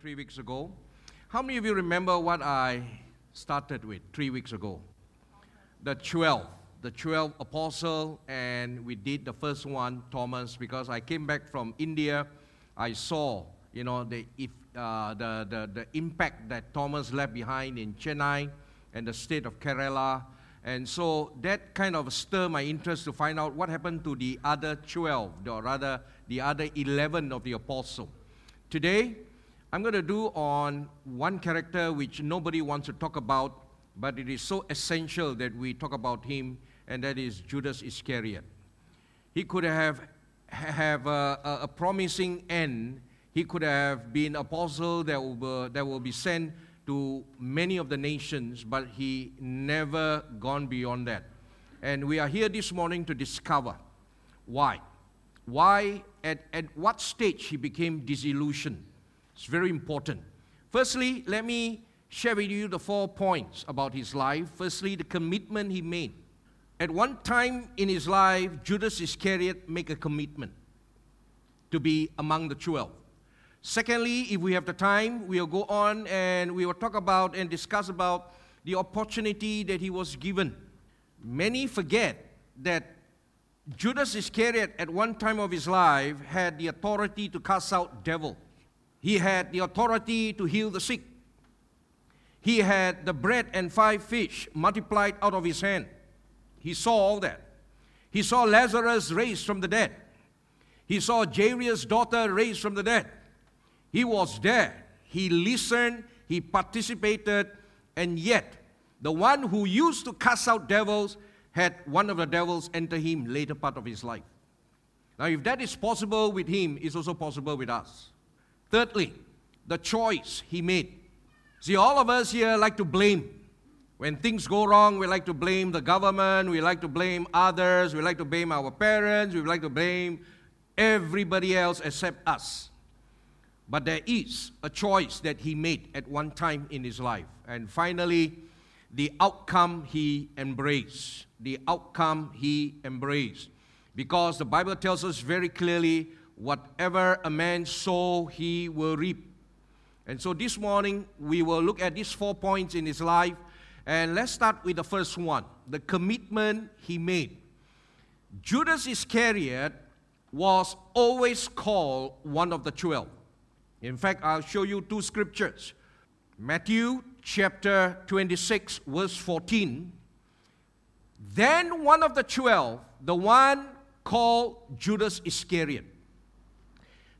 three weeks ago. How many of you remember what I started with three weeks ago? The 12, the 12 apostle, and we did the first one, Thomas, because I came back from India. I saw, you know, the, if, uh, the, the, the impact that Thomas left behind in Chennai and the state of Kerala. And so that kind of stirred my interest to find out what happened to the other 12, or rather the other 11 of the apostle. Today, I'm going to do on one character which nobody wants to talk about, but it is so essential that we talk about him, and that is Judas Iscariot. He could have have a, a, promising end. He could have been apostle that will, that will be sent to many of the nations, but he never gone beyond that. And we are here this morning to discover why why, at, at what stage he became disillusioned. It's very important. Firstly, let me share with you the four points about his life. Firstly, the commitment he made. At one time in his life, Judas Iscariot made a commitment to be among the twelve. Secondly, if we have the time, we'll go on and we will talk about and discuss about the opportunity that he was given. Many forget that Judas Iscariot, at one time of his life, had the authority to cast out devils. He had the authority to heal the sick. He had the bread and five fish multiplied out of his hand. He saw all that. He saw Lazarus raised from the dead. He saw Jairus' daughter raised from the dead. He was there. He listened. He participated. And yet, the one who used to cast out devils had one of the devils enter him later part of his life. Now, if that is possible with him, it's also possible with us. Thirdly, the choice he made. See, all of us here like to blame. When things go wrong, we like to blame the government, we like to blame others, we like to blame our parents, we like to blame everybody else except us. But there is a choice that he made at one time in his life. And finally, the outcome he embraced. The outcome he embraced. Because the Bible tells us very clearly whatever a man sow, he will reap. And so this morning, we will look at these four points in his life. And let's start with the first one the commitment he made. Judas Iscariot was always called one of the twelve. In fact, I'll show you two scriptures Matthew chapter 26, verse 14. Then one of the twelve, the one called Judas Iscariot.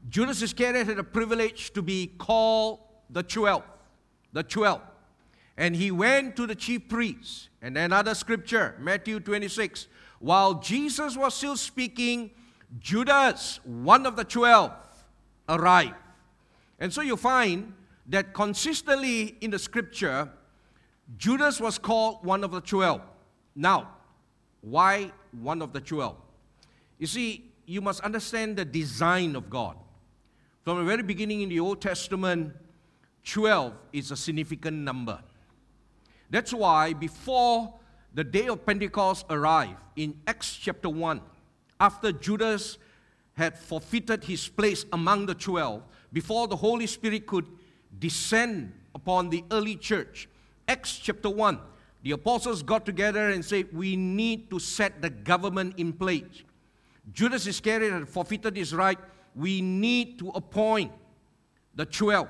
Judas Iscariot had a privilege to be called the twelve, the twelve. And he went to the chief priests. And another scripture, Matthew 26. While Jesus was still speaking, Judas, one of the twelve, arrived. And so you find that consistently in the scripture, Judas was called one of the twelve. Now, why one of the twelve? You see, you must understand the design of God. From the very beginning in the Old Testament, 12 is a significant number. That's why before the day of Pentecost arrived in Acts chapter 1, after Judas had forfeited his place among the 12, before the Holy Spirit could descend upon the early church. Acts chapter 1, the apostles got together and said, We need to set the government in place. Judas Iscariot had forfeited his right. We need to appoint the 12.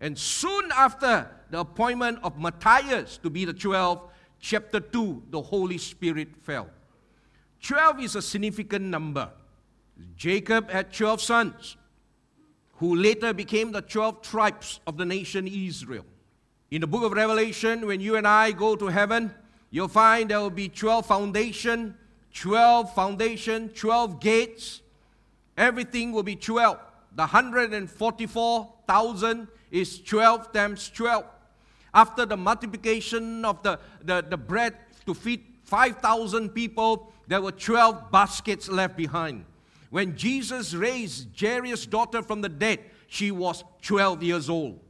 And soon after the appointment of Matthias to be the 12, chapter 2, the Holy Spirit fell. 12 is a significant number. Jacob had 12 sons who later became the 12 tribes of the nation Israel. In the book of Revelation, when you and I go to heaven, you'll find there will be 12 foundation, 12 foundation, 12 gates. Everything will be 12. The 144,000 is 12 times 12. After the multiplication of the, the, the bread to feed 5,000 people, there were 12 baskets left behind. When Jesus raised Jairus' daughter from the dead, she was 12 years old.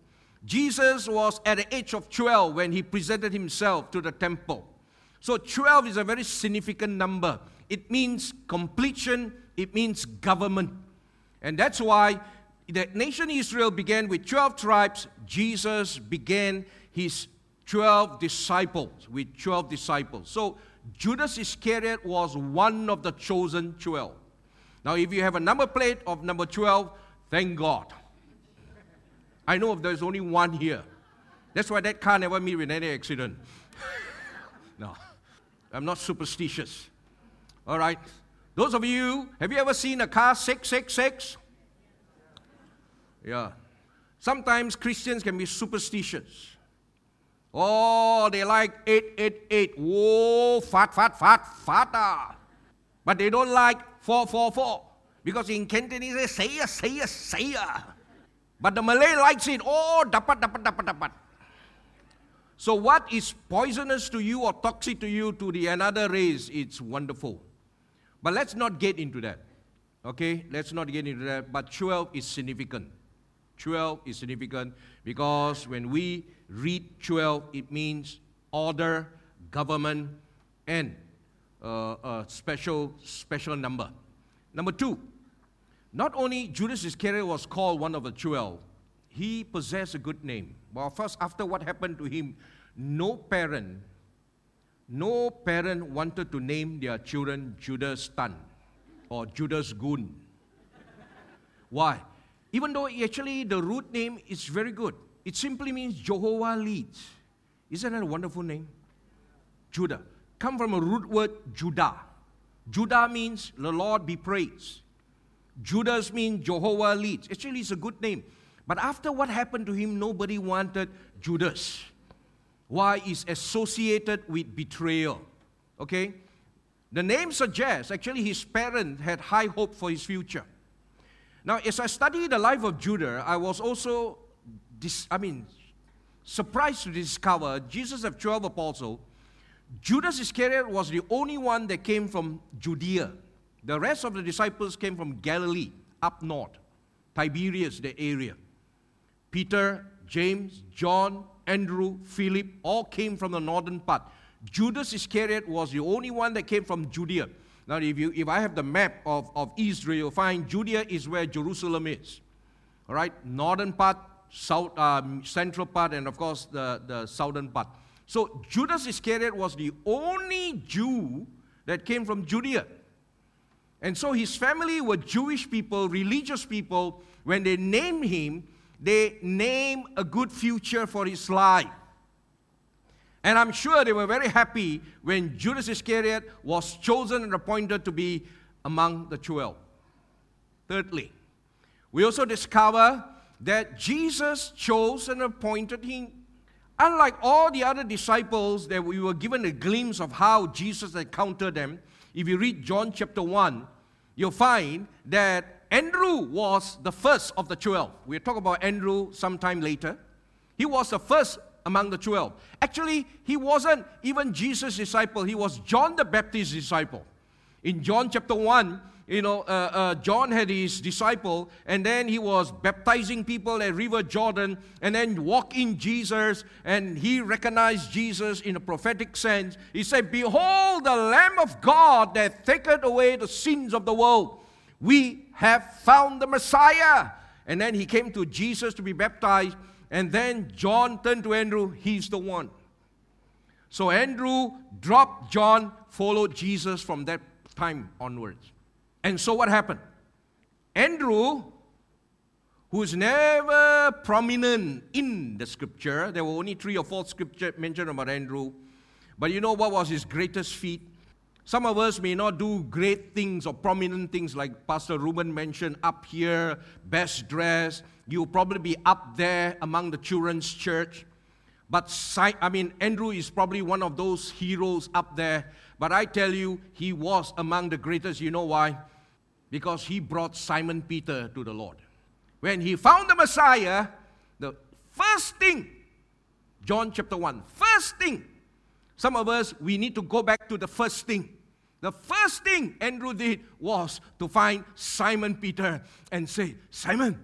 Jesus was at the age of 12 when he presented himself to the temple. So 12 is a very significant number. It means completion, it means government. And that's why the nation Israel began with 12 tribes. Jesus began his 12 disciples with 12 disciples. So Judas Iscariot was one of the chosen 12. Now, if you have a number plate of number 12, thank God. I know if there's only one here. That's why that car never meet with any accident. no, I'm not superstitious. All right. Those of you, have you ever seen a car 666? Yeah. Sometimes Christians can be superstitious. Oh, they like 888. Whoa, fat, fat, fat, fatter. But they don't like 444. Because in Cantonese, they say, say, say. But the Malay likes it. Oh, dapat, dapat, dapat, dapat. So, what is poisonous to you or toxic to you to the another race, it's wonderful. But let's not get into that. Okay? Let's not get into that. But 12 is significant. 12 is significant because when we read 12, it means order, government, and uh, a special, special number. Number two, not only Judas Iscariot was called one of the 12, he possessed a good name. Well, first, after what happened to him, no parent, no parent wanted to name their children Judas Tan or Judas Goon. Why? Even though actually the root name is very good, it simply means Jehovah leads. Isn't that a wonderful name? Judah. Come from a root word Judah. Judah means the Lord be praised. Judas means Jehovah leads. Actually, it's a good name. But after what happened to him, nobody wanted Judas. Why? Is associated with betrayal. Okay? The name suggests actually his parents had high hope for his future. Now, as I studied the life of Judah, I was also, dis- I mean, surprised to discover Jesus of 12 apostles. Judas Iscariot was the only one that came from Judea. The rest of the disciples came from Galilee, up north, Tiberias, the area. Peter, James, John, Andrew, Philip all came from the northern part. Judas Iscariot was the only one that came from Judea. Now, if, you, if I have the map of, of Israel, you'll find Judea is where Jerusalem is. All right, northern part, south, um, central part, and of course the, the southern part. So Judas Iscariot was the only Jew that came from Judea. And so his family were Jewish people, religious people. When they named him, they named a good future for his life. And I'm sure they were very happy when Judas Iscariot was chosen and appointed to be among the twelve. Thirdly, we also discover that Jesus chose and appointed him. Unlike all the other disciples that we were given a glimpse of how Jesus encountered them, if you read John chapter 1, you'll find that Andrew was the first of the 12. We'll talk about Andrew sometime later. He was the first among the 12. Actually, he wasn't even Jesus' disciple, he was John the Baptist's disciple. In John chapter 1, you know, uh, uh, John had his disciple, and then he was baptizing people at River Jordan, and then walk in Jesus, and he recognized Jesus in a prophetic sense. He said, Behold, the Lamb of God that taketh away the sins of the world. We have found the Messiah. And then he came to Jesus to be baptized, and then John turned to Andrew, he's the one. So Andrew dropped John, followed Jesus from that time onwards. And so what happened? Andrew, who's never prominent in the scripture, there were only three or four scripture mentioned about Andrew. But you know what was his greatest feat? Some of us may not do great things or prominent things like Pastor Ruben mentioned up here, best dressed. You'll probably be up there among the children's church. But I mean, Andrew is probably one of those heroes up there. But I tell you, he was among the greatest. You know why? Because he brought Simon Peter to the Lord. When he found the Messiah, the first thing, John chapter 1, first thing some of us, we need to go back to the first thing. The first thing Andrew did was to find Simon Peter and say, Simon,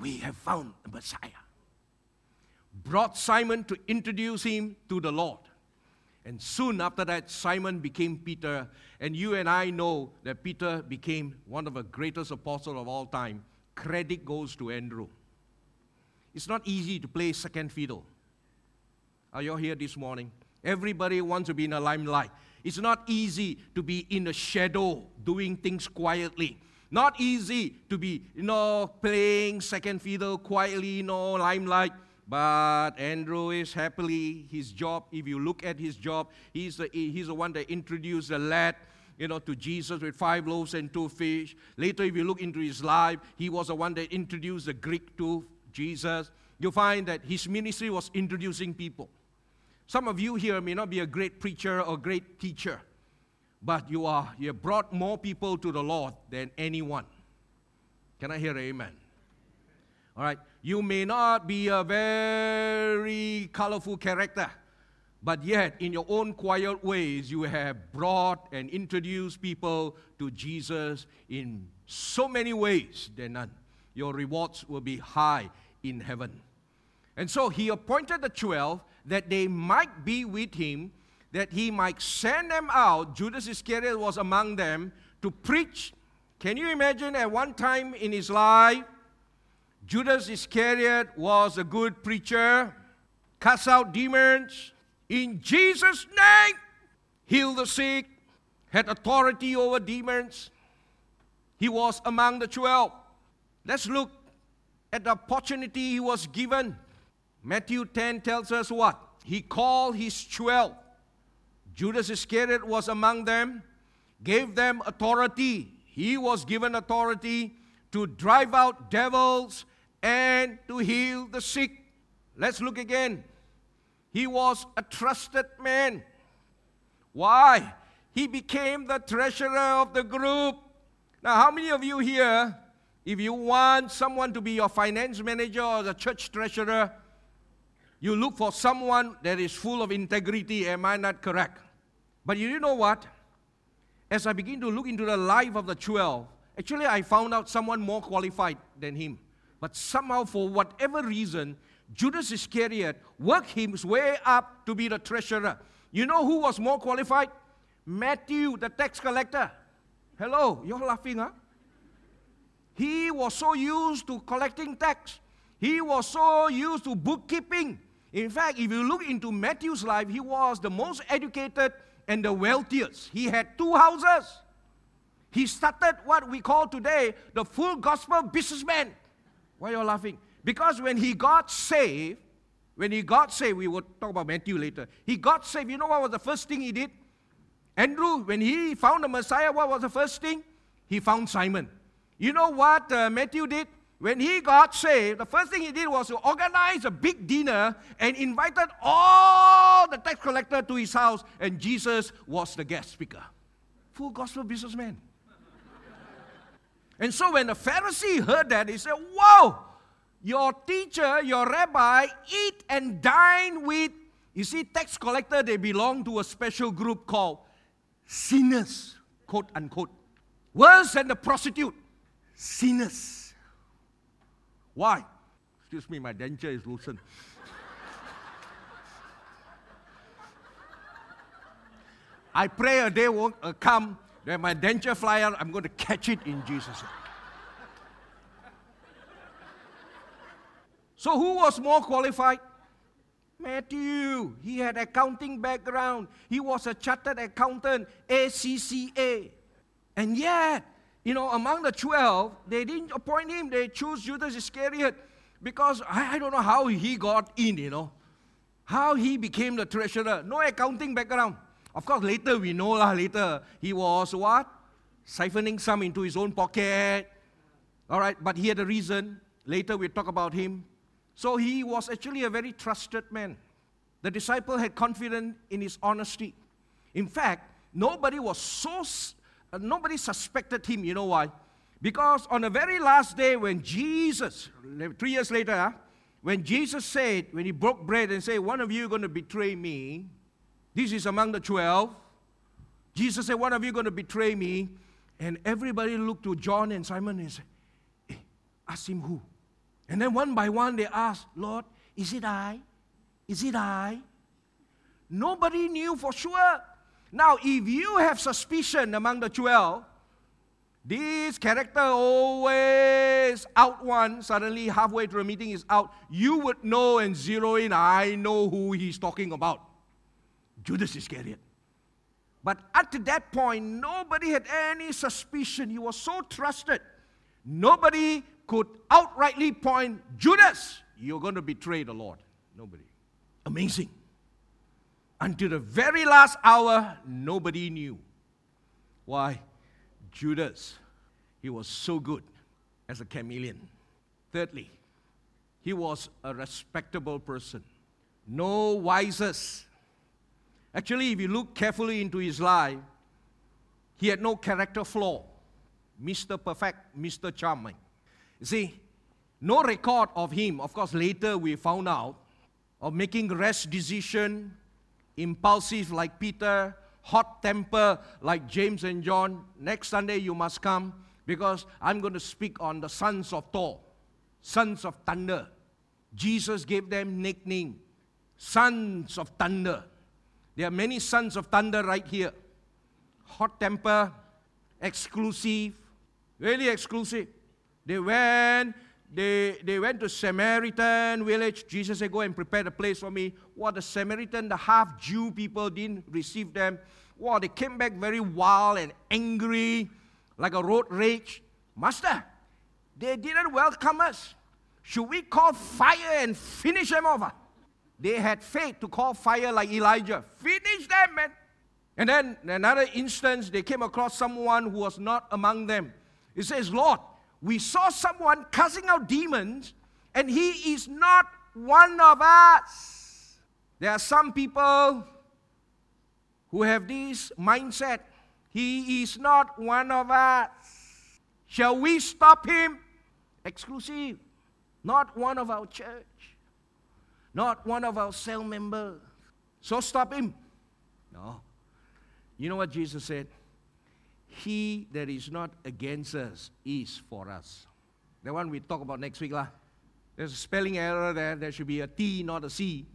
we have found the Messiah. Brought Simon to introduce him to the Lord. And soon after that, Simon became Peter. And you and I know that Peter became one of the greatest apostles of all time credit goes to Andrew. It's not easy to play second fiddle. Are you all here this morning? Everybody wants to be in the limelight. It's not easy to be in the shadow doing things quietly. Not easy to be, you know, playing second fiddle quietly, you know, limelight. But Andrew is happily his job. If you look at his job, he's the, he's the one that introduced the lad, you know, to Jesus with five loaves and two fish. Later, if you look into his life, he was the one that introduced the Greek to Jesus. You'll find that his ministry was introducing people. Some of you here may not be a great preacher or great teacher, but you are you have brought more people to the Lord than anyone. Can I hear amen? All right. You may not be a very colorful character, but yet in your own quiet ways, you have brought and introduced people to Jesus in so many ways than none. Your rewards will be high in heaven. And so he appointed the twelve that they might be with him, that he might send them out. Judas Iscariot was among them to preach. Can you imagine at one time in his life, Judas Iscariot was a good preacher, cast out demons in Jesus' name, healed the sick, had authority over demons. He was among the twelve. Let's look at the opportunity he was given. Matthew 10 tells us what? He called his twelve. Judas Iscariot was among them, gave them authority. He was given authority to drive out devils and to heal the sick. Let's look again. He was a trusted man. Why? He became the treasurer of the group. Now, how many of you here, if you want someone to be your finance manager or the church treasurer, you look for someone that is full of integrity. Am I not correct? But you know what? As I begin to look into the life of the 12, actually I found out someone more qualified than him. But somehow, for whatever reason, Judas Iscariot worked his way up to be the treasurer. You know who was more qualified? Matthew, the tax collector. Hello, you're laughing, huh? He was so used to collecting tax. He was so used to bookkeeping. In fact, if you look into Matthew's life, he was the most educated and the wealthiest. He had two houses. He started what we call today the full gospel businessman. Why are you laughing? Because when he got saved, when he got saved, we will talk about Matthew later. He got saved. You know what was the first thing he did? Andrew, when he found the Messiah, what was the first thing? He found Simon. You know what uh, Matthew did? When he got saved, the first thing he did was to organize a big dinner and invited all the tax collector to his house, and Jesus was the guest speaker. Full gospel businessman. and so when the Pharisee heard that, he said, Whoa, your teacher, your rabbi, eat and dine with, you see, tax collector, they belong to a special group called sinners, quote unquote. Worse than the prostitute, sinners. Why? Excuse me, my denture is loosened. I pray a day won't uh, come that my denture fly out. I'm going to catch it in Jesus' name. So, who was more qualified? Matthew. He had accounting background. He was a chartered accountant, ACCA. And yet, you know, among the 12, they didn't appoint him, they chose Judas Iscariot because I, I don't know how he got in, you know, how he became the treasurer. No accounting background. Of course, later we know, lah, later he was what? Siphoning some into his own pocket. All right, but he had a reason. Later we talk about him. So he was actually a very trusted man. The disciple had confidence in his honesty. In fact, nobody was so nobody suspected him. You know why? Because on the very last day when Jesus, three years later, huh, when Jesus said, when he broke bread and said, One of you is going to betray me, this is among the twelve. Jesus said, One of you going to betray me. And everybody looked to John and Simon and said, hey, Ask him who? And then one by one they asked, Lord, is it I? Is it I? Nobody knew for sure. Now, if you have suspicion among the 12, This character always out one, suddenly halfway through a meeting is out. You would know and zero in, I know who he's talking about. Judas Iscariot. But up to that point, nobody had any suspicion. He was so trusted. Nobody could outrightly point, Judas, you're going to betray the Lord. Nobody. Amazing. Until the very last hour, nobody knew. Why? Judas, he was so good as a chameleon. Thirdly, he was a respectable person. No vices. Actually, if you look carefully into his life, he had no character flaw. Mr. Perfect, Mr. Charming. You see, no record of him. Of course, later we found out of making rash decision, impulsive like Peter, hot temper like James and John. Next Sunday you must come because I'm going to speak on the sons of Thor, sons of thunder. Jesus gave them nickname, sons of thunder. There are many sons of thunder right here. Hot temper, exclusive, really exclusive. They went they, they went to Samaritan village. Jesus said, Go and prepare a place for me. What the Samaritan, the half Jew people didn't receive them. Wow, they came back very wild and angry, like a road rage. Master, they didn't welcome us. Should we call fire and finish them over? They had faith to call fire like Elijah. Finish them, man. And then another instance, they came across someone who was not among them. He says, Lord, we saw someone casting out demons, and he is not one of us. There are some people who have this mindset he is not one of us. Shall we stop him? Exclusive. Not one of our church. Not one of our cell members. So stop him. No. You know what Jesus said? He that is not against us is for us. The one we talk about next week. Lah. There's a spelling error there. There should be a T, not a C.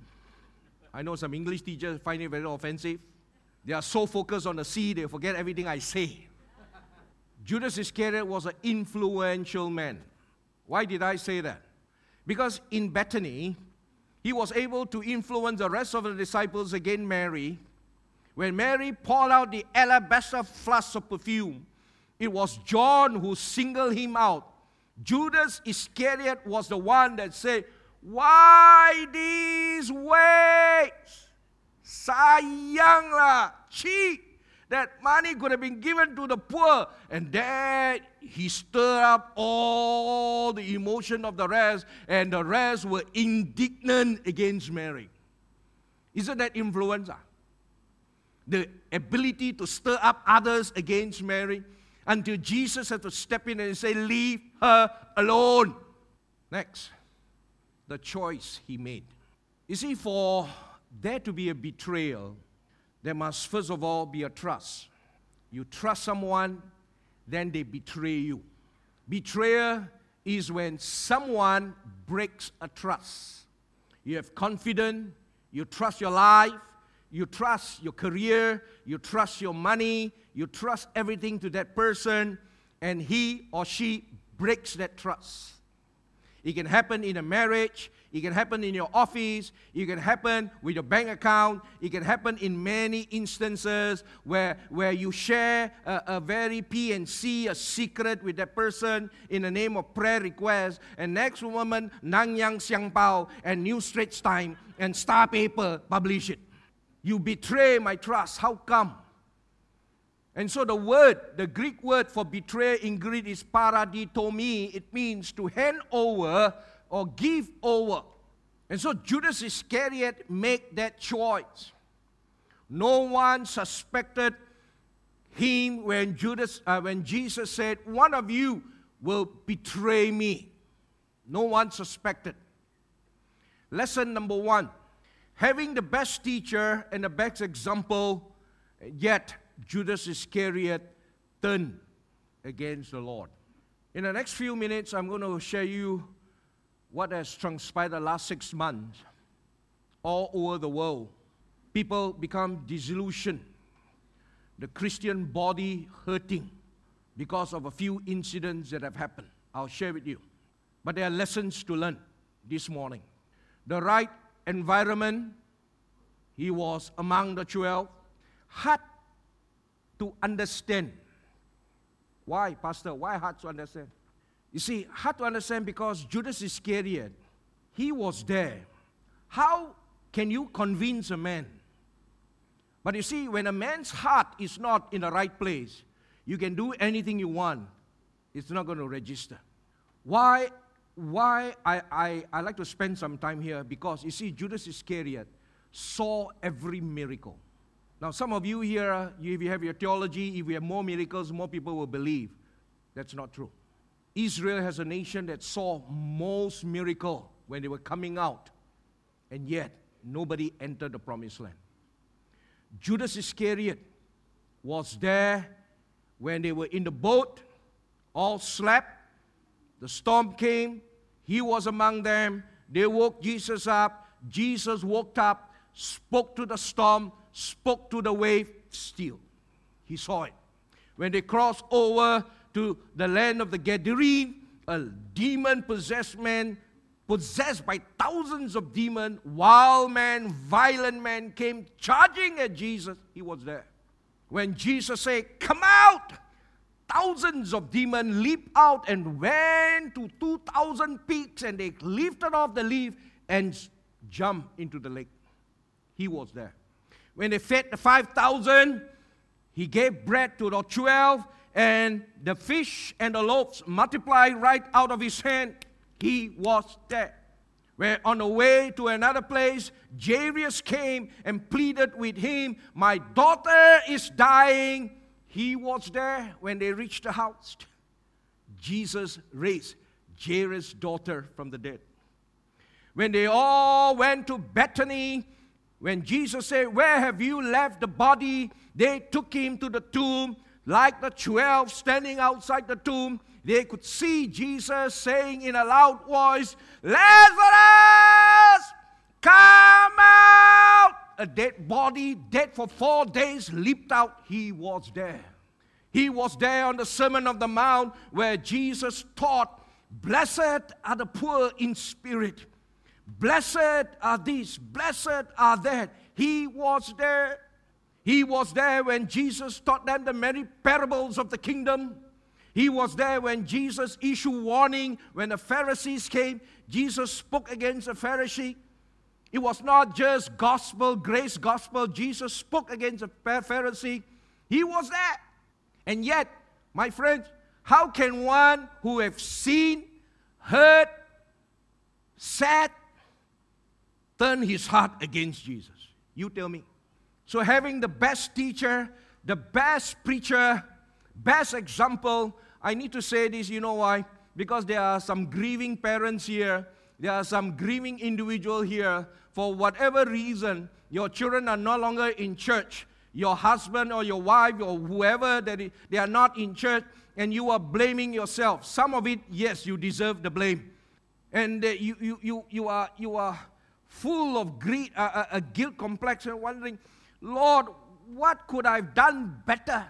I know some English teachers find it very offensive. They are so focused on the C, they forget everything I say. Judas Iscariot was an influential man. Why did I say that? Because in Bethany, he was able to influence the rest of the disciples against Mary when Mary poured out the alabaster flask of perfume, it was John who singled him out. Judas Iscariot was the one that said, Why these ways? Sayanglah, cheap. That money could have been given to the poor. And then he stirred up all the emotion of the rest, and the rest were indignant against Mary. Isn't that influenza? The ability to stir up others against Mary until Jesus had to step in and say, Leave her alone. Next, the choice he made. You see, for there to be a betrayal, there must first of all be a trust. You trust someone, then they betray you. Betrayal is when someone breaks a trust. You have confidence, you trust your life, you trust your career, you trust your money, you trust everything to that person, and he or she breaks that trust. It can happen in a marriage, it can happen in your office, it can happen with your bank account, it can happen in many instances where, where you share a, a very P and C, a secret with that person in the name of prayer request, and next woman, Nanyang Siang Pau, and New Straits Time, and Star Paper publish it. You betray my trust. How come? And so the word, the Greek word for betray in Greek is paradidomi. It means to hand over or give over. And so Judas Iscariot made that choice. No one suspected him when Judas, uh, when Jesus said, "One of you will betray me." No one suspected. Lesson number one having the best teacher and the best example, yet Judas Iscariot turned against the Lord. In the next few minutes, I'm going to share you what has transpired the last six months all over the world. People become disillusioned, the Christian body hurting, because of a few incidents that have happened. I'll share with you. But there are lessons to learn this morning. The right environment, he was among the 12, had to understand. Why, Pastor? Why hard to understand? You see, hard to understand because Judas Iscariot, he was there. How can you convince a man? But you see, when a man's heart is not in the right place, you can do anything you want. It's not going to register. Why, why I, I, I like to spend some time here? Because you see, Judas Iscariot saw every miracle. Now, some of you here, uh, if you have your theology, if we have more miracles, more people will believe. That's not true. Israel has a nation that saw most miracle when they were coming out, and yet nobody entered the promised land. Judas Iscariot was there when they were in the boat, all slept. The storm came, he was among them. They woke Jesus up. Jesus woke up, spoke to the storm, spoke to the wave still. He saw it. When they crossed over to the land of the Gadarene, a demon possessed man, possessed by thousands of demons, wild man, violent man came charging at Jesus. He was there. When Jesus said, Come out, thousands of demons leaped out and went to 2,000 peaks and they lifted off the leaf and jumped into the lake. He was there. When they fed the 5,000, he gave bread to the 12, and the fish and the loaves multiplied right out of his hand. He was there. Where on the way to another place, Jairus came and pleaded with him, My daughter is dying. He was there when they reached the house. Jesus raised Jairus' daughter from the dead. When they all went to Bethany, when Jesus said, Where have you left the body? They took him to the tomb. Like the 12 standing outside the tomb, they could see Jesus saying in a loud voice, Lazarus, come out! A dead body, dead for four days, leaped out. He was there. He was there on the Sermon of the Mount where Jesus taught, Blessed are the poor in spirit Blessed are these, blessed are that. He was there. He was there when Jesus taught them the many parables of the kingdom. He was there when Jesus issued warning when the Pharisees came. Jesus spoke against the Pharisee. It was not just gospel, grace gospel. Jesus spoke against the Pharisee. He was there. And yet, my friends, how can one who have seen, heard, sat, turn his heart against Jesus? You tell me. So, having the best teacher, the best preacher, best example, I need to say this, you know why? Because there are some grieving parents here, there are some grieving individual here. For whatever reason, your children are no longer in church. Your husband or your wife or whoever that is, they are not in church, and you are blaming yourself. Some of it, yes, you deserve the blame, and uh, you, you, you, you are you are full of greed, a guilt complex, and wondering, Lord, what could I have done better?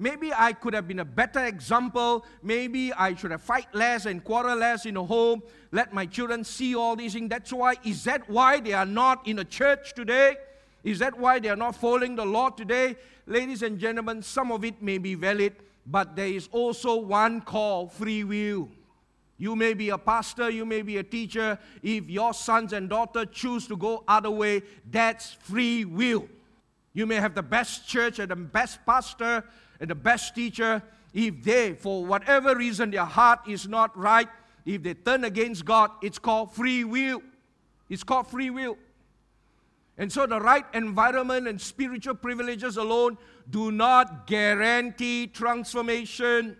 Maybe I could have been a better example. Maybe I should have fight less and quarrel less in the home. Let my children see all these things. That's why. Is that why they are not in a church today? Is that why they are not following the Lord today? Ladies and gentlemen, some of it may be valid, but there is also one call free will. You may be a pastor, you may be a teacher. If your sons and daughters choose to go other way, that's free will. You may have the best church and the best pastor and the best teacher. If they, for whatever reason, their heart is not right, if they turn against God, it's called free will. It's called free will. And so the right environment and spiritual privileges alone do not guarantee transformation.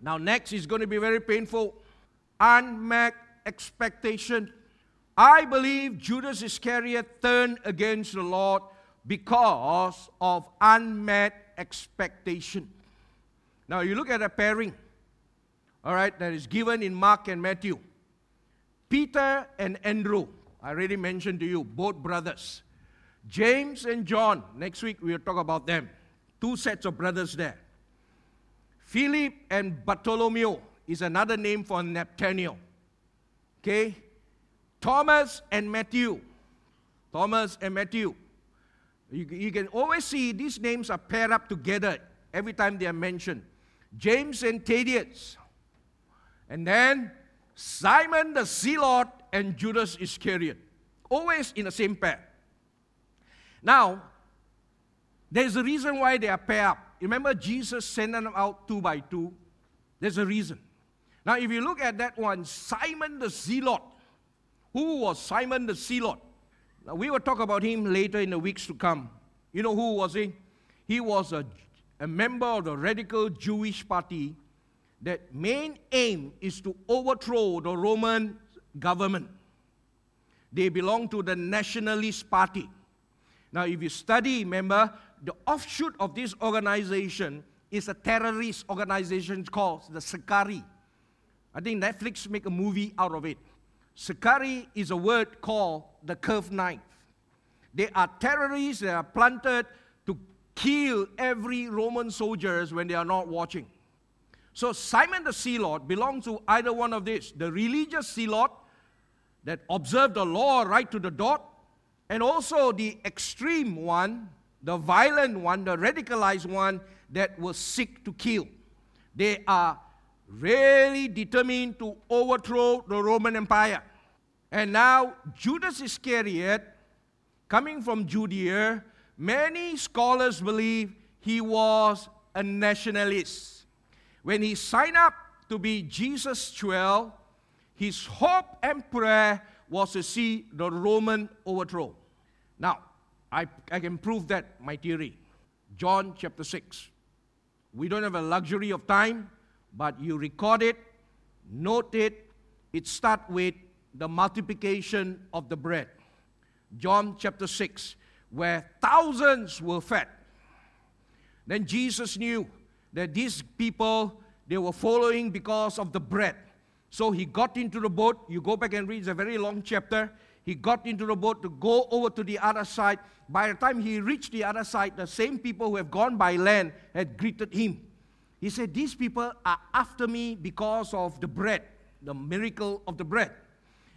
Now, next is going to be very painful unmet expectation. I believe Judas Iscariot turned against the Lord because of unmet expectation. Now, you look at a pairing, all right, that is given in Mark and Matthew. Peter and Andrew, I already mentioned to you, both brothers. James and John, next week we'll talk about them. Two sets of brothers there. Philip and Bartholomew is another name for Nathaniel. Okay? Thomas and Matthew. Thomas and Matthew. You, you can always see these names are paired up together every time they are mentioned. James and Thaddeus. And then Simon the Zealot and Judas Iscariot. Always in the same pair. Now, there's a reason why they are paired up. Remember, Jesus sent them out two by two? There's a reason. Now, if you look at that one, Simon the Zealot. Who was Simon the Zealot? Now, we will talk about him later in the weeks to come. You know who was he? He was a, a member of the radical Jewish party that main aim is to overthrow the Roman government. They belong to the Nationalist Party. Now, if you study, remember, the offshoot of this organization is a terrorist organization called the Sicarii. I think Netflix make a movie out of it. Sicarii is a word called the curved knife. They are terrorists that are planted to kill every Roman soldiers when they are not watching. So Simon the Zealot belongs to either one of these the religious zealot that observed the law right to the dot, and also the extreme one, the violent one, the radicalized one that will seek to kill. They are really determined to overthrow the Roman Empire. And now Judas Iscariot, coming from Judea, many scholars believe he was a nationalist. When he signed up to be Jesus' 12, his hope and prayer was to see the Roman overthrow. Now, I, I can prove that, my theory. John chapter 6. We don't have a luxury of time, but you record it, note it. It starts with the multiplication of the bread. John chapter 6, where thousands were fed. Then Jesus knew that these people they were following because of the bread. So he got into the boat. You go back and read, it's a very long chapter. He got into the boat to go over to the other side. By the time he reached the other side, the same people who have gone by land had greeted him. He said, These people are after me because of the bread, the miracle of the bread.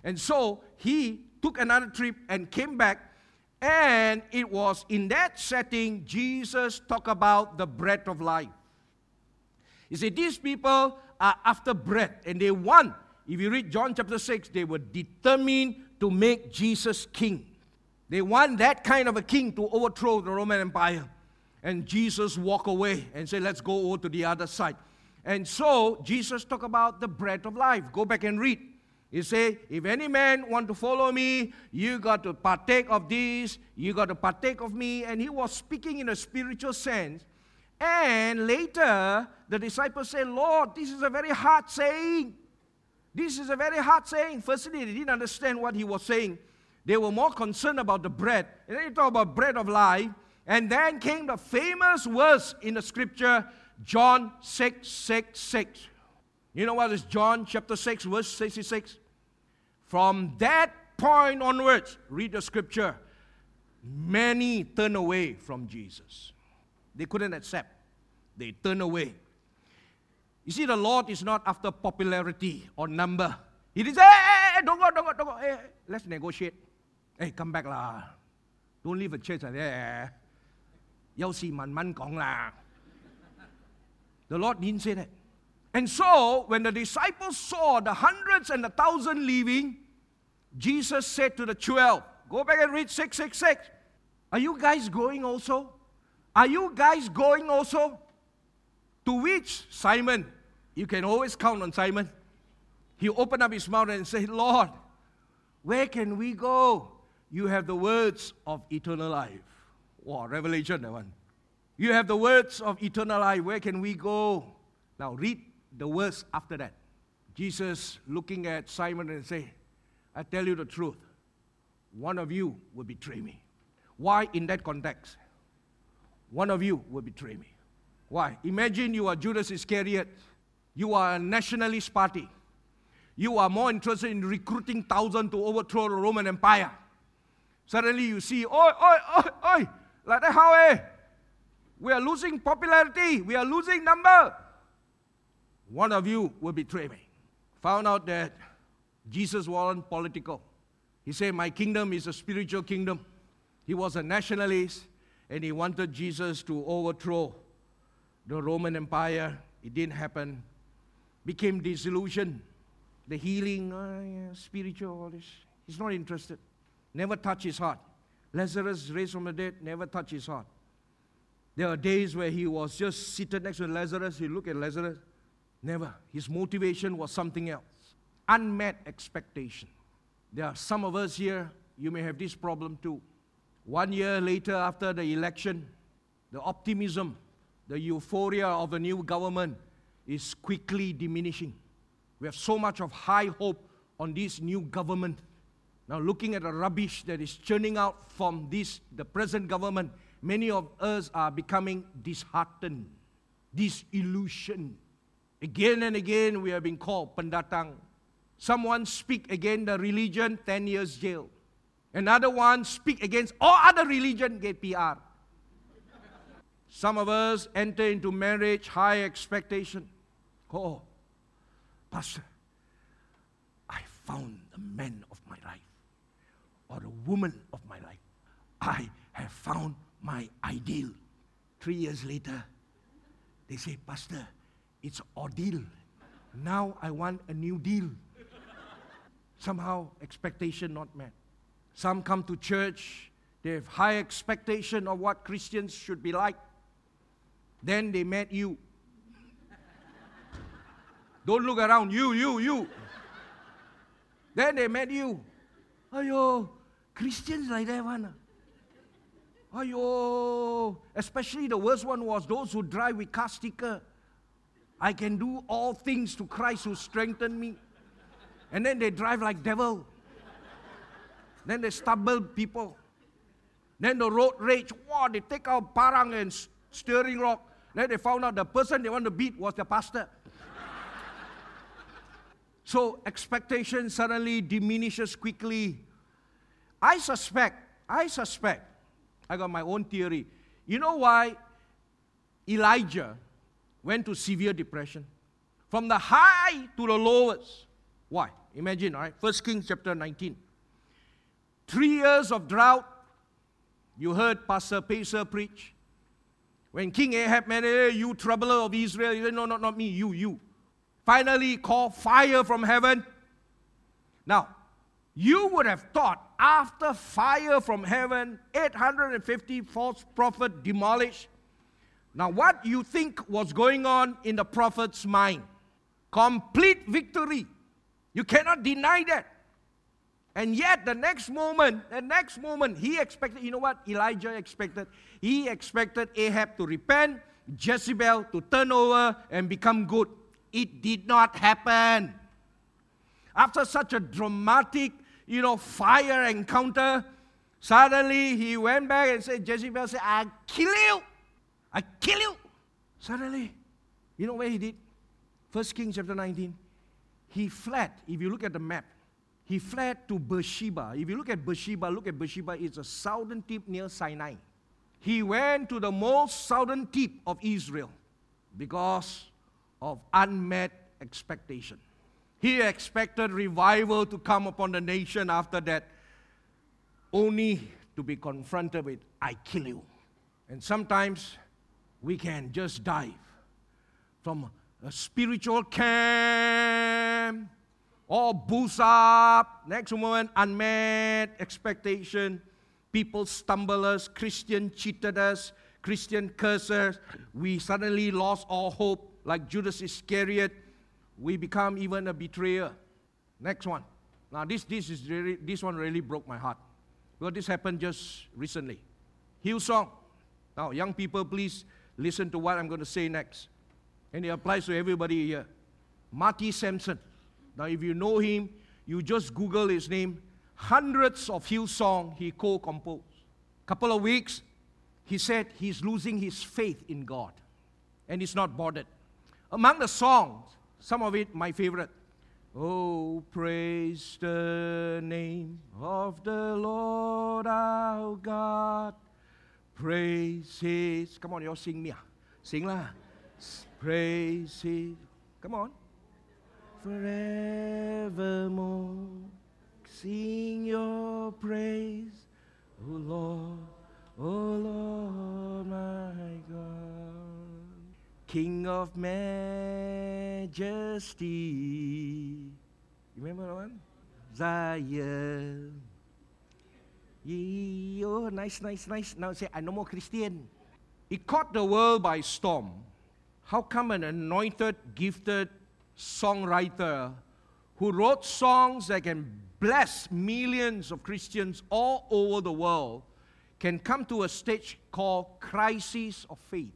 And so he took another trip and came back. And it was in that setting Jesus talked about the bread of life. He said, These people are after bread and they want, if you read John chapter 6, they were determined to make Jesus king. They want that kind of a king to overthrow the Roman Empire. And Jesus walked away and said, Let's go over to the other side. And so Jesus talked about the bread of life. Go back and read. He said, If any man want to follow me, you got to partake of this, you got to partake of me. And he was speaking in a spiritual sense and later, the disciples say, Lord, this is a very hard saying. This is a very hard saying. Firstly, they didn't understand what he was saying. They were more concerned about the bread. And then he talked about bread of life. And then came the famous verse in the scripture, John 6, 6, 6. You know what is John chapter 6, verse 66? From that point onwards, read the scripture, many turn away from Jesus. They couldn't accept. They turned away. You see, the Lord is not after popularity or number. He didn't say, hey, hey, don't go, don't go, don't go. Hey, let's negotiate. Hey, come back lah. Don't leave a church like that. 有事慢慢讲啦. The Lord didn't say that. And so, when the disciples saw the hundreds and the thousand leaving, Jesus said to the twelve, Go back and read 666. Are you guys going also? Are you guys going also? To which Simon, you can always count on Simon. He opened up his mouth and said, Lord, where can we go? You have the words of eternal life. Wow, revelation, that one. You have the words of eternal life. Where can we go? Now read the words after that. Jesus looking at Simon and say, I tell you the truth. One of you will betray me. Why in that context? one of you will betray me. Why? Imagine you are Judas Iscariot. You are a nationalist party. You are more interested in recruiting thousands to overthrow the Roman Empire. Suddenly you see, oi, oi, oi, oi, like that how eh? We are losing popularity. We are losing number. One of you will betray me. Found out that Jesus wasn't political. He said, My kingdom is a spiritual kingdom. He was a nationalist and he wanted Jesus to overthrow the Roman Empire. It didn't happen. Became disillusioned. The healing, uh, yeah, spiritual, all this. He's not interested. Never touch his heart. Lazarus raised from the dead, never touch his heart. There are days where he was just seated next to Lazarus. He looked at Lazarus. Never. His motivation was something else. Unmet expectation. There are some of us here, you may have this problem too. One year later, after the election, the optimism, the euphoria of the new government is quickly diminishing. We have so much of high hope on this new government. Now, looking at the rubbish that is churning out from this, the present government, many of us are becoming disheartened, disillusioned. Again and again, we have been called pendatang. Someone speak against the religion, 10 years jail. Another one speak against all other religion, get PR. Some of us enter into marriage, high expectation. Oh, Pastor, I found the man of my life or the woman of my life. I have found my ideal. Three years later, they say, Pastor, it's ordeal. Now I want a new deal. Somehow, expectation not met. Some come to church, they have high expectation of what Christians should be like. Then they met you. Don't look around, you, you, you. Then they met you. Ayo, Christians like that one. Ah. Ayo, especially the worst one was those who drive with car sticker. I can do all things to Christ who strengthened me. And then they drive like devil. Then they stumble people. Then the road rage. Wow, they take out parang and steering rock. Then they found out the person they want to beat was the pastor. so expectation suddenly diminishes quickly. I suspect, I suspect, I got my own theory. You know why Elijah went to severe depression? From the high to the lowest. Why? Imagine, all right? First Kings chapter 19. Three years of drought. You heard Pastor Pacer preach. When King Ahab met, eh, hey, you troubler of Israel, he said, no, not, not me, you, you. Finally called fire from heaven. Now, you would have thought after fire from heaven, 850 false prophets demolished. Now, what you think was going on in the prophet's mind? Complete victory. You cannot deny that. And yet, the next moment, the next moment, he expected, you know what Elijah expected? He expected Ahab to repent, Jezebel to turn over and become good. It did not happen. After such a dramatic, you know, fire encounter, suddenly he went back and said, Jezebel said, I kill you. I kill you. Suddenly, you know where he did? First Kings chapter 19. He fled. If you look at the map, he fled to Beersheba. If you look at Beersheba, look at Beersheba, it's a southern tip near Sinai. He went to the most southern tip of Israel because of unmet expectation. He expected revival to come upon the nation after that, only to be confronted with, I kill you. And sometimes we can just dive from a spiritual camp all boost up. Next moment, unmet expectation. People stumble us. Christian cheated us. Christian cursed We suddenly lost all hope, like Judas Iscariot. We become even a betrayer. Next one. Now, this, this, is really, this one really broke my heart. Because this happened just recently. Hillsong. Now, young people, please listen to what I'm going to say next. And it applies to everybody here. Marty Sampson. Now, if you know him, you just Google his name. Hundreds of Hillsong he co-composed. Couple of weeks, he said he's losing his faith in God, and he's not bothered. Among the songs, some of it my favorite. Oh, praise the name of the Lord our God. Praise His. Come on, y'all sing me. Sing lah. Praise His Come on. Forevermore, sing your praise, O Lord, O Lord my God, King of majesty. Remember that one? Zion. Ye, oh, nice, nice, nice. Now say, I'm no more Christian. It caught the world by storm. How come an anointed, gifted songwriter who wrote songs that can bless millions of Christians all over the world can come to a stage called crisis of faith?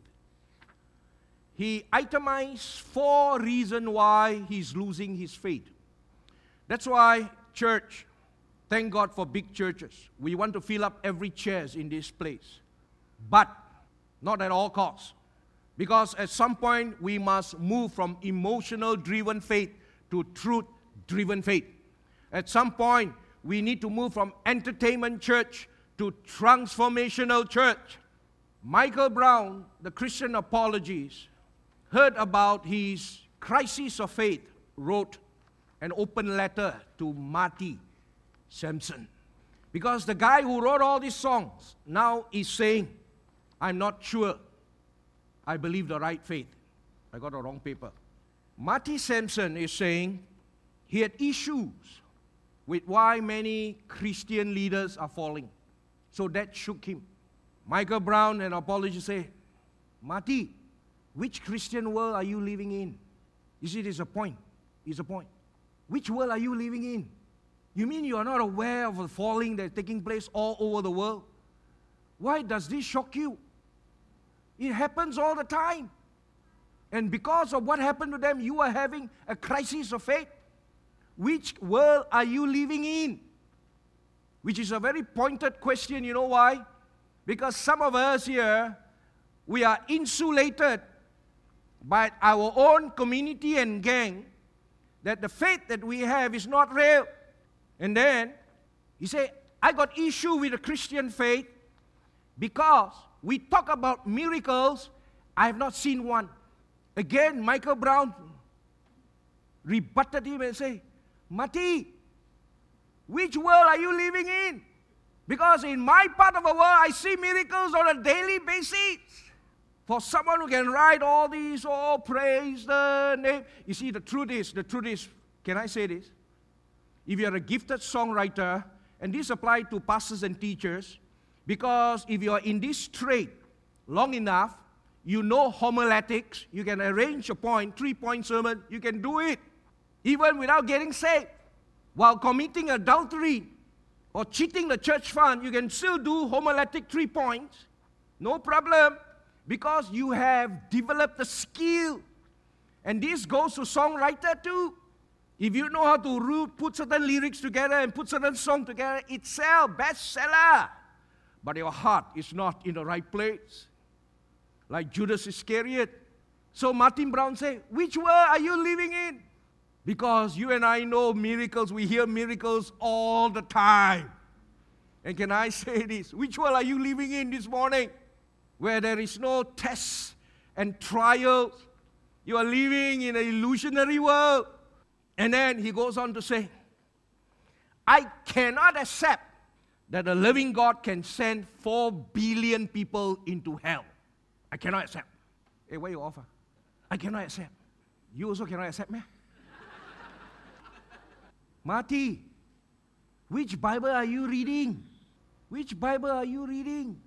He itemized four reasons why he's losing his faith. That's why, church, thank God for big churches. We want to fill up every chairs in this place. But not at all costs. Because at some point we must move from emotional driven faith to truth driven faith. At some point we need to move from entertainment church to transformational church. Michael Brown, the Christian apologist, heard about his crisis of faith, wrote an open letter to Marty Sampson. Because the guy who wrote all these songs now is saying, I'm not sure I believe the right faith. I got the wrong paper. Marty Sampson is saying he had issues with why many Christian leaders are falling. So that shook him. Michael Brown, an apologist, say, Marty, which Christian world are you living in? You see, there's a point. It's a point. Which world are you living in? You mean you are not aware of the falling that's taking place all over the world? Why does this shock you? It happens all the time. And because of what happened to them, you are having a crisis of faith. Which world are you living in? Which is a very pointed question. You know why? Because some of us here, we are insulated by our own community and gang that the faith that we have is not real. And then he said, I got issue with the Christian faith because we talk about miracles, I have not seen one. Again, Michael Brown rebutted him and said, Marty, which world are you living in? Because in my part of the world, I see miracles on a daily basis. For someone who can write all these, oh, praise the name. You see, the truth is, the truth is, can I say this? If you're a gifted songwriter, and this applies to pastors and teachers, because if you are in this trade long enough, you know homiletics, you can arrange a point, three point sermon, you can do it even without getting saved. While committing adultery or cheating the church fund, you can still do homiletic three points. No problem because you have developed the skill. And this goes to songwriter too. If you know how to put certain lyrics together and put certain song together, it sells bestseller but your heart is not in the right place. Like Judas Iscariot. So Martin Brown said, Which world are you living in? Because you and I know miracles, we hear miracles all the time. And can I say this? Which world are you living in this morning? Where there is no tests and trials. You are living in an illusionary world. And then he goes on to say, I cannot accept that a living God can send 4 billion people into hell. I cannot accept. Hey, what you offer? I cannot accept. You also cannot accept me? Marty, which Bible are you reading? Which Bible are you reading?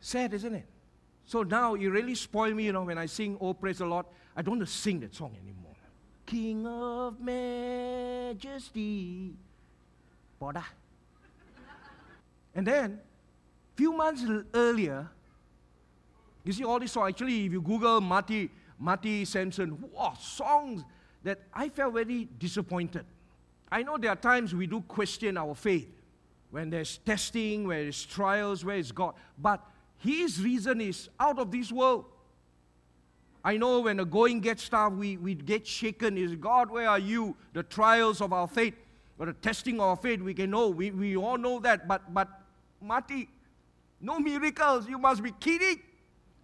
Sad, isn't it? So now you really spoil me, you know, when I sing Oh Praise the Lord. I don't want to sing that song anymore. King of Majesty. Boda. And then, few months earlier, you see all this So Actually, if you Google Marty, Marty Sampson, wow, songs that I felt very disappointed. I know there are times we do question our faith when there's testing, where there's trials, where is God. But his reason is out of this world. I know when the going gets tough, we, we get shaken. Is God, where are you? The trials of our faith, or the testing of our faith, we can know. We, we all know that. But, but Marty, no miracles. You must be kidding.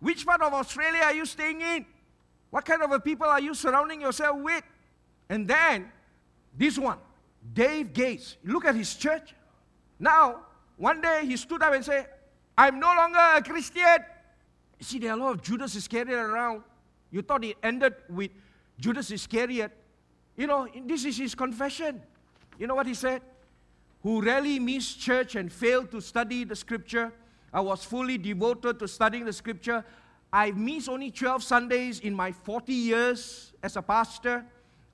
Which part of Australia are you staying in? What kind of a people are you surrounding yourself with? And then this one, Dave Gates. Look at his church. Now, one day he stood up and said, I'm no longer a Christian. See, there are a lot of Judas Iscariot around. You thought it ended with Judas Iscariot. You know, this is his confession. You know what he said? Who rarely missed church and failed to study the scripture. I was fully devoted to studying the scripture. I missed only 12 Sundays in my 40 years as a pastor.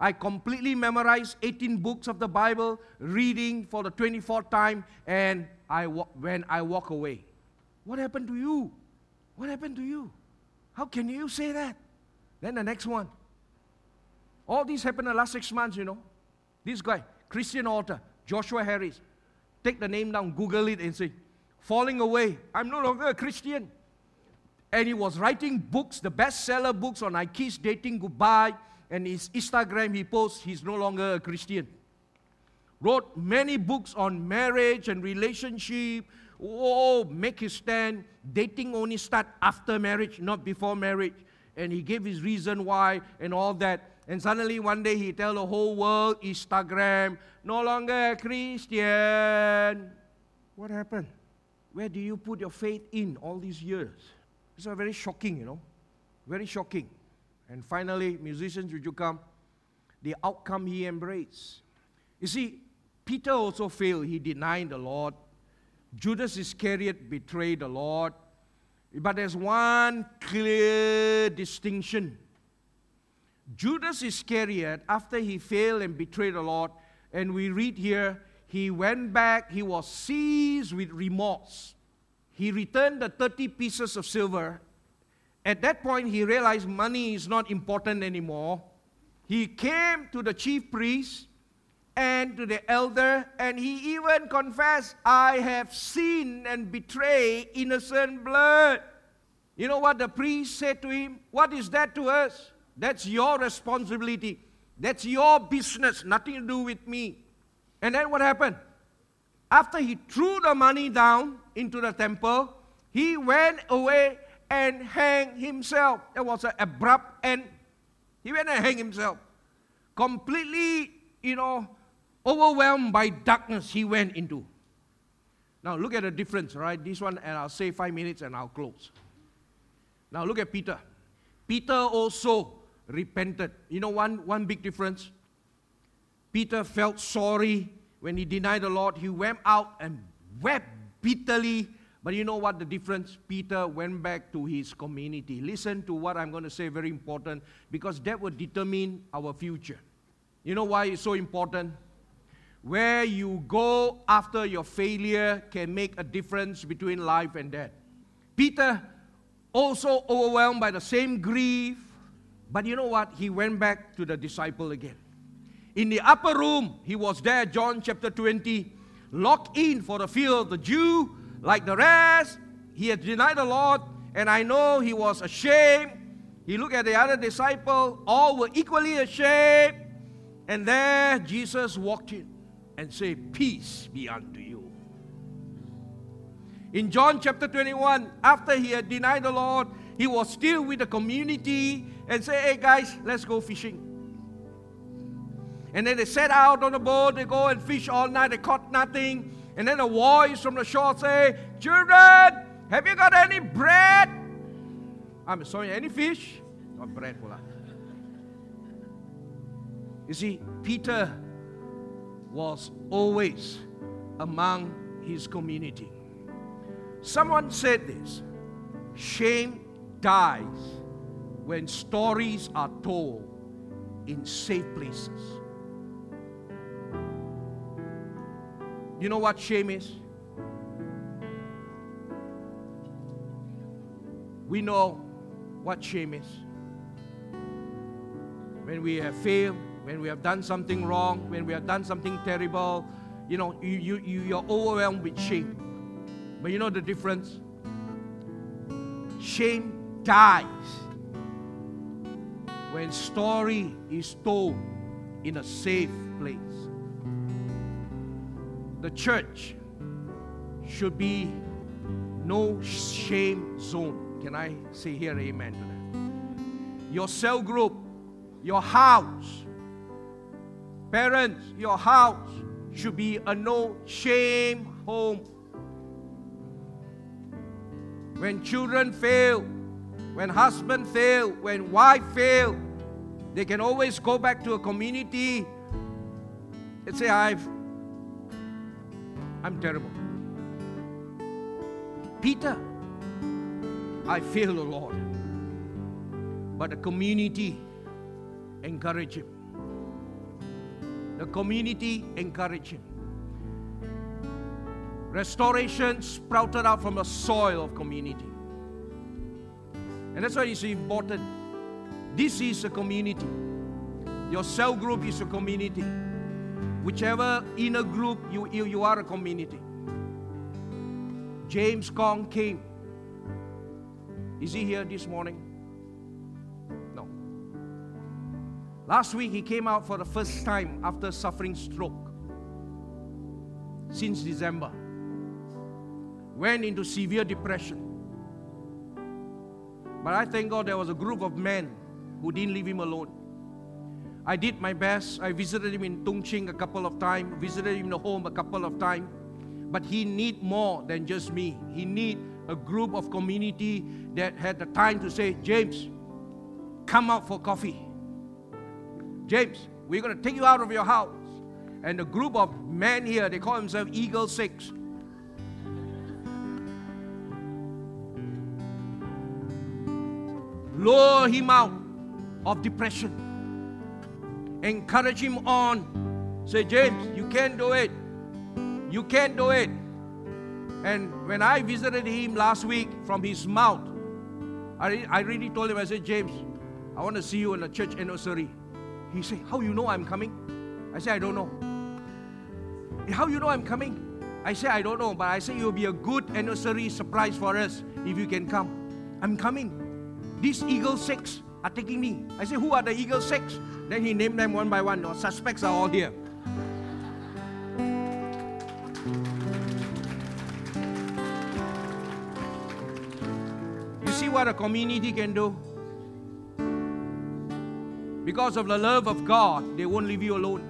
I completely memorized 18 books of the Bible, reading for the 24th time, and I wa- when I walk away. What happened to you? What happened to you? How can you say that? Then the next one. All this happened in the last six months, you know. This guy, Christian author, Joshua Harris. Take the name down, Google it, and say, Falling away. I'm no longer a Christian. And he was writing books, the bestseller books on I Kiss Dating Goodbye and his Instagram, he posts he's no longer a Christian. Wrote many books on marriage and relationship. Oh, make his stand. Dating only start after marriage, not before marriage. And he gave his reason why and all that. And suddenly one day he tell the whole world, Instagram, no longer a Christian. What happened? Where do you put your faith in all these years? It's a very shocking, you know. Very shocking. And finally, musicians, would you come? The outcome he embraced. You see, Peter also failed. He denied the Lord. Judas Iscariot betrayed the Lord. But there's one clear distinction. Judas Iscariot, after he failed and betrayed the Lord, and we read here, he went back, he was seized with remorse. He returned the 30 pieces of silver at that point, he realized money is not important anymore. He came to the chief priest and to the elder, and he even confessed, I have sinned and betrayed innocent blood. You know what the priest said to him? What is that to us? That's your responsibility. That's your business, nothing to do with me. And then what happened? After he threw the money down into the temple, he went away and hanged himself. That was an abrupt end. He went and hanged himself. Completely, you know, overwhelmed by darkness, he went into. Now look at the difference, right? This one, and I'll say five minutes and I'll close. Now look at Peter. Peter also repented. You know one, one big difference? Peter felt sorry when he denied the Lord. He went out and wept bitterly but you know what the difference? Peter went back to his community. Listen to what I'm going to say, very important, because that will determine our future. You know why it's so important? Where you go after your failure can make a difference between life and death. Peter, also overwhelmed by the same grief, but you know what? He went back to the disciple again. In the upper room, he was there, John chapter 20, locked in for the fear of the Jew like the rest, he had denied the Lord, and I know he was ashamed. He looked at the other disciple, all were equally ashamed. And there Jesus walked in and say, Peace be unto you. In John chapter 21, after he had denied the Lord, he was still with the community and said, Hey guys, let's go fishing. And then they set out on the boat, they go and fish all night, they caught nothing. And then a voice from the shore say, Children, have you got any bread? I'm sorry, any fish? Not bread pula. You see, Peter was always among his community. Someone said this shame dies when stories are told in safe places. You know what shame is? We know what shame is. When we have failed, when we have done something wrong, when we have done something terrible, you know, you, you, you, you're overwhelmed with shame. But you know the difference? Shame dies when story is told in a safe place the church should be no shame zone. Can I say here amen to that? your cell group, your house, parents, your house should be a no shame home. When children fail, when husband fail, when wife fail, they can always go back to a community and say, I've I'm terrible. Peter, I failed the Lord. But the community encouraged him. Community encouraged him. Restoration sprouted out from the soil of community. And that's why it's important. This is a community. Your cell group is a community. Whichever inner group you, you, you are a community. James Kong came. Is he here this morning? Last week he came out for the first time after suffering stroke since December. Went into severe depression. But I thank God there was a group of men who didn't leave him alone. I did my best. I visited him in Tung Shin a couple of times, visited him in the home a couple of times. But he need more than just me. He need a group of community that had the time to say, James, come out for coffee. James, we're going to take you out of your house. And a group of men here, they call themselves Eagle Six. Lure him out of depression. Encourage him on. Say, James, you can't do it. You can't do it. And when I visited him last week from his mouth, I, I really told him, I said, James, I want to see you in the church anniversary. He said, How you know I'm coming? I said, I don't know. How you know I'm coming? I said, I don't know, but I said, It will be a good anniversary surprise for us if you can come. I'm coming. These Eagle Six are taking me. I said, Who are the Eagle Six? Then he named them one by one. The suspects are all here. You see what a community can do? Because of the love of God, they won't leave you alone.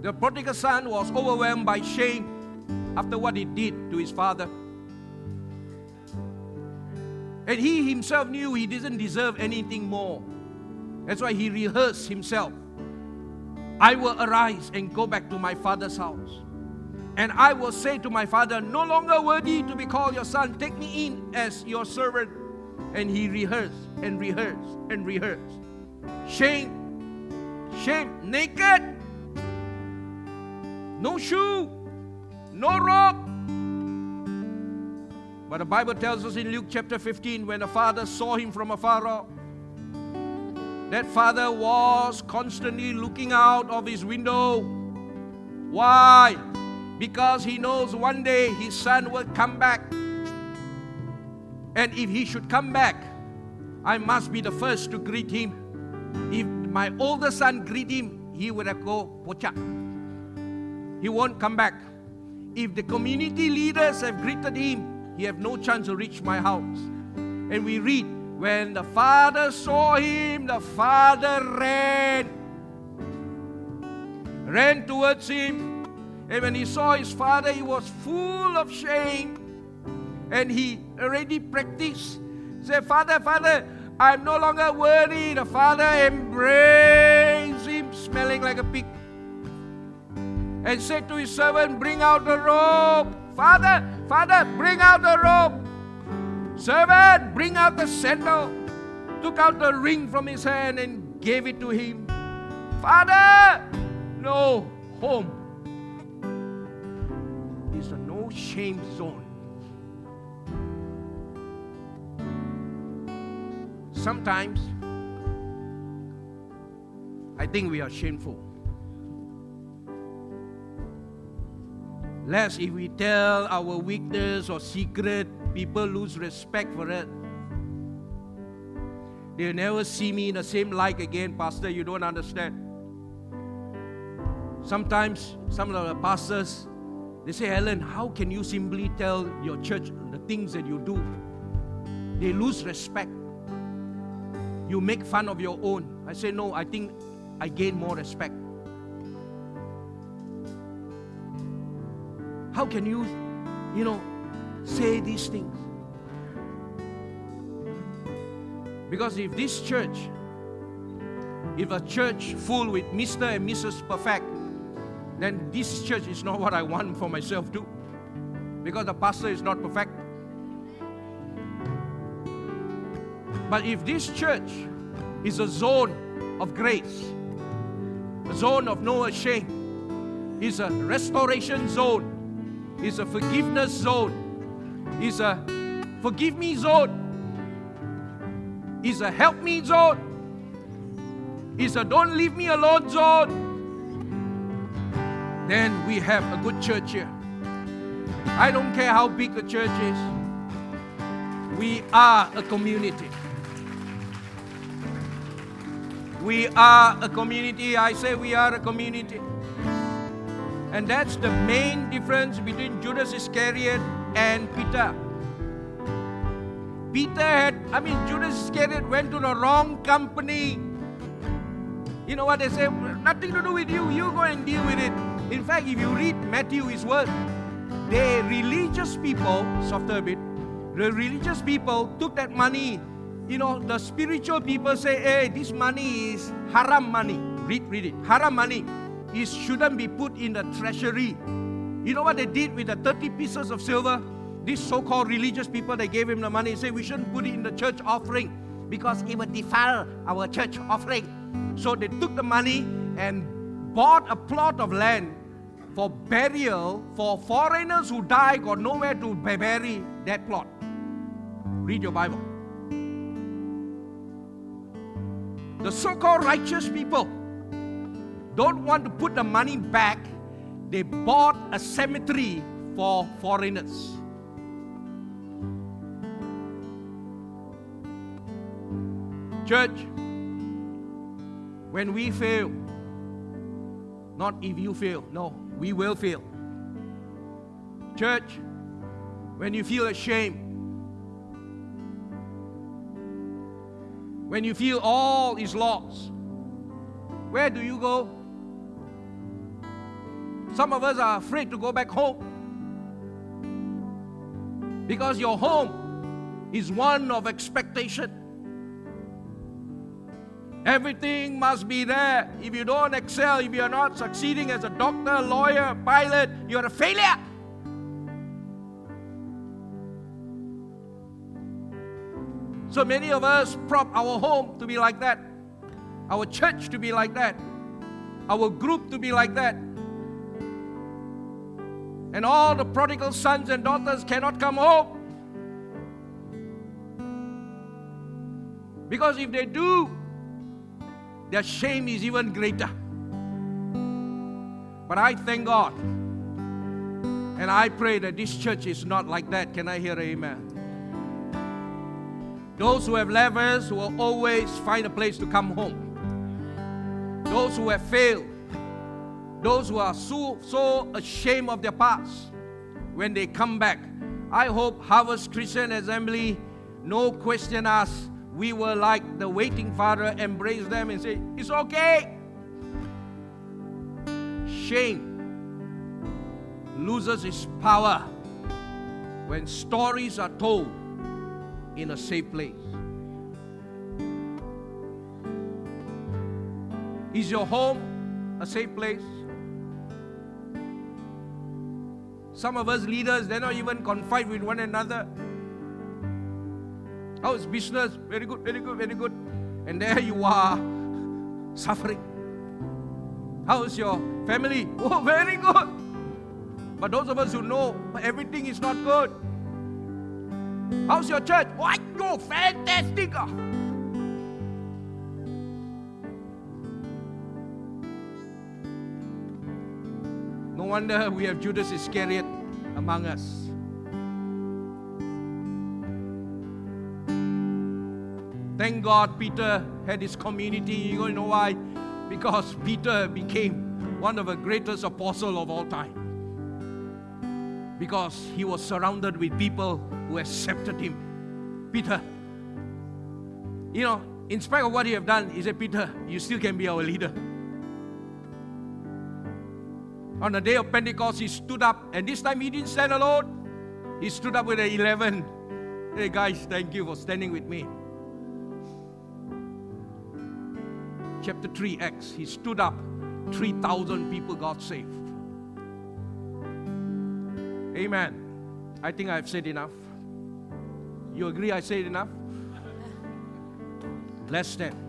The prodigal son was overwhelmed by shame after what he did to his father. And he himself knew he didn't deserve anything more. That's why he rehearsed himself. I will arise and go back to my father's house. And I will say to my father, No longer worthy to be called your son, take me in as your servant. And he rehearsed and rehearsed and rehearsed. Shame, shame, naked, no shoe, no robe, but the Bible tells us in Luke chapter 15 when the father saw him from afar off, that father was constantly looking out of his window. Why? Because he knows one day his son will come back. And if he should come back, I must be the first to greet him. If my older son greet him, he would have go pocha. He won't come back. If the community leaders have greeted him, he have no chance to reach my house. And we read, when the father saw him, the father ran. Ran towards him. And when he saw his father, he was full of shame. And he already practiced. Say, Father, Father, I'm no longer worthy. The father embraced him, smelling like a pig. And said to his servant, Bring out the robe. Father, Father, bring out the robe. Servant, bring out the sandal. Took out the ring from his hand and gave it to him. Father, no home. It's a no shame zone. Sometimes I think we are shameful. Lest if we tell our weakness or secret, people lose respect for it. They'll never see me in the same light again, Pastor. You don't understand. Sometimes some of the pastors they say, Helen, how can you simply tell your church the things that you do? they lose respect. You make fun of your own. I say, no, I think I gain more respect. How can you, you know, say these things? Because if this church, if a church full with Mr. and Mrs. Perfect, then this church is not what I want for myself too. Because the pastor is not perfect. But if this church is a zone of grace, a zone of no shame, is a restoration zone, is a forgiveness zone, is a forgive me zone, is a help me zone, is a don't leave me alone zone, then we have a good church here. I don't care how big the church is, we are a community. We are a community. I say we are a community. And that's the main difference between Judas Iscariot and Peter. Peter had, I mean, Judas Iscariot went to the wrong company. You know what they say? Nothing to do with you. You go and deal with it. In fact, if you read Matthew, his word, the religious people, softer a bit, the religious people took that money you know, the spiritual people say, hey, this money is haram money. Read, read it. Haram money. It shouldn't be put in the treasury. You know what they did with the 30 pieces of silver? These so called religious people, they gave him the money and say, we shouldn't put it in the church offering because it would defile our church offering. So they took the money and bought a plot of land for burial for foreigners who die, got nowhere to bury that plot. Read your Bible. The so called righteous people don't want to put the money back. They bought a cemetery for foreigners. Church, when we fail, not if you fail, no, we will fail. Church, when you feel ashamed, when you feel all is lost, where do you go? Some of us are afraid to go back home because your home is one of expectation. Everything must be there. If you don't excel, if you're not succeeding as a doctor, lawyer, pilot, you're a failure. So many of us prop our home to be like that, our church to be like that, our group to be like that. And all the prodigal sons and daughters cannot come home. Because if they do, their shame is even greater. But I thank God. And I pray that this church is not like that. Can I hear amen? Those who have left us will always find a place to come home. Those who have failed, those who are so, so ashamed of their past, when they come back, I hope Harvest Christian Assembly, no question us, we will like the waiting father, embrace them and say, It's okay. Shame loses its power when stories are told in a safe place. Is your home a safe place? Some of us leaders, they're not even confide with one another. How's business? Very good, very good, very good. And there you are, suffering. How's your family? Oh, very good. But those of us who know everything is not good, How's your church? Oh, fantastic. Ah. No wonder we have Judas Iscariot among us. Thank God Peter had his community. You know why? Because Peter became one of the greatest apostles of all time. Because he was surrounded with people who accepted him. Peter, you know, in spite of what you have done, he said, Peter, you still can be our leader. On the day of Pentecost, he stood up, and this time he didn't stand alone. He stood up with the 11. Hey, guys, thank you for standing with me. Chapter 3, Acts, he stood up. 3,000 people got saved. Amen. I think I've said enough. You agree I said enough? Let's stand.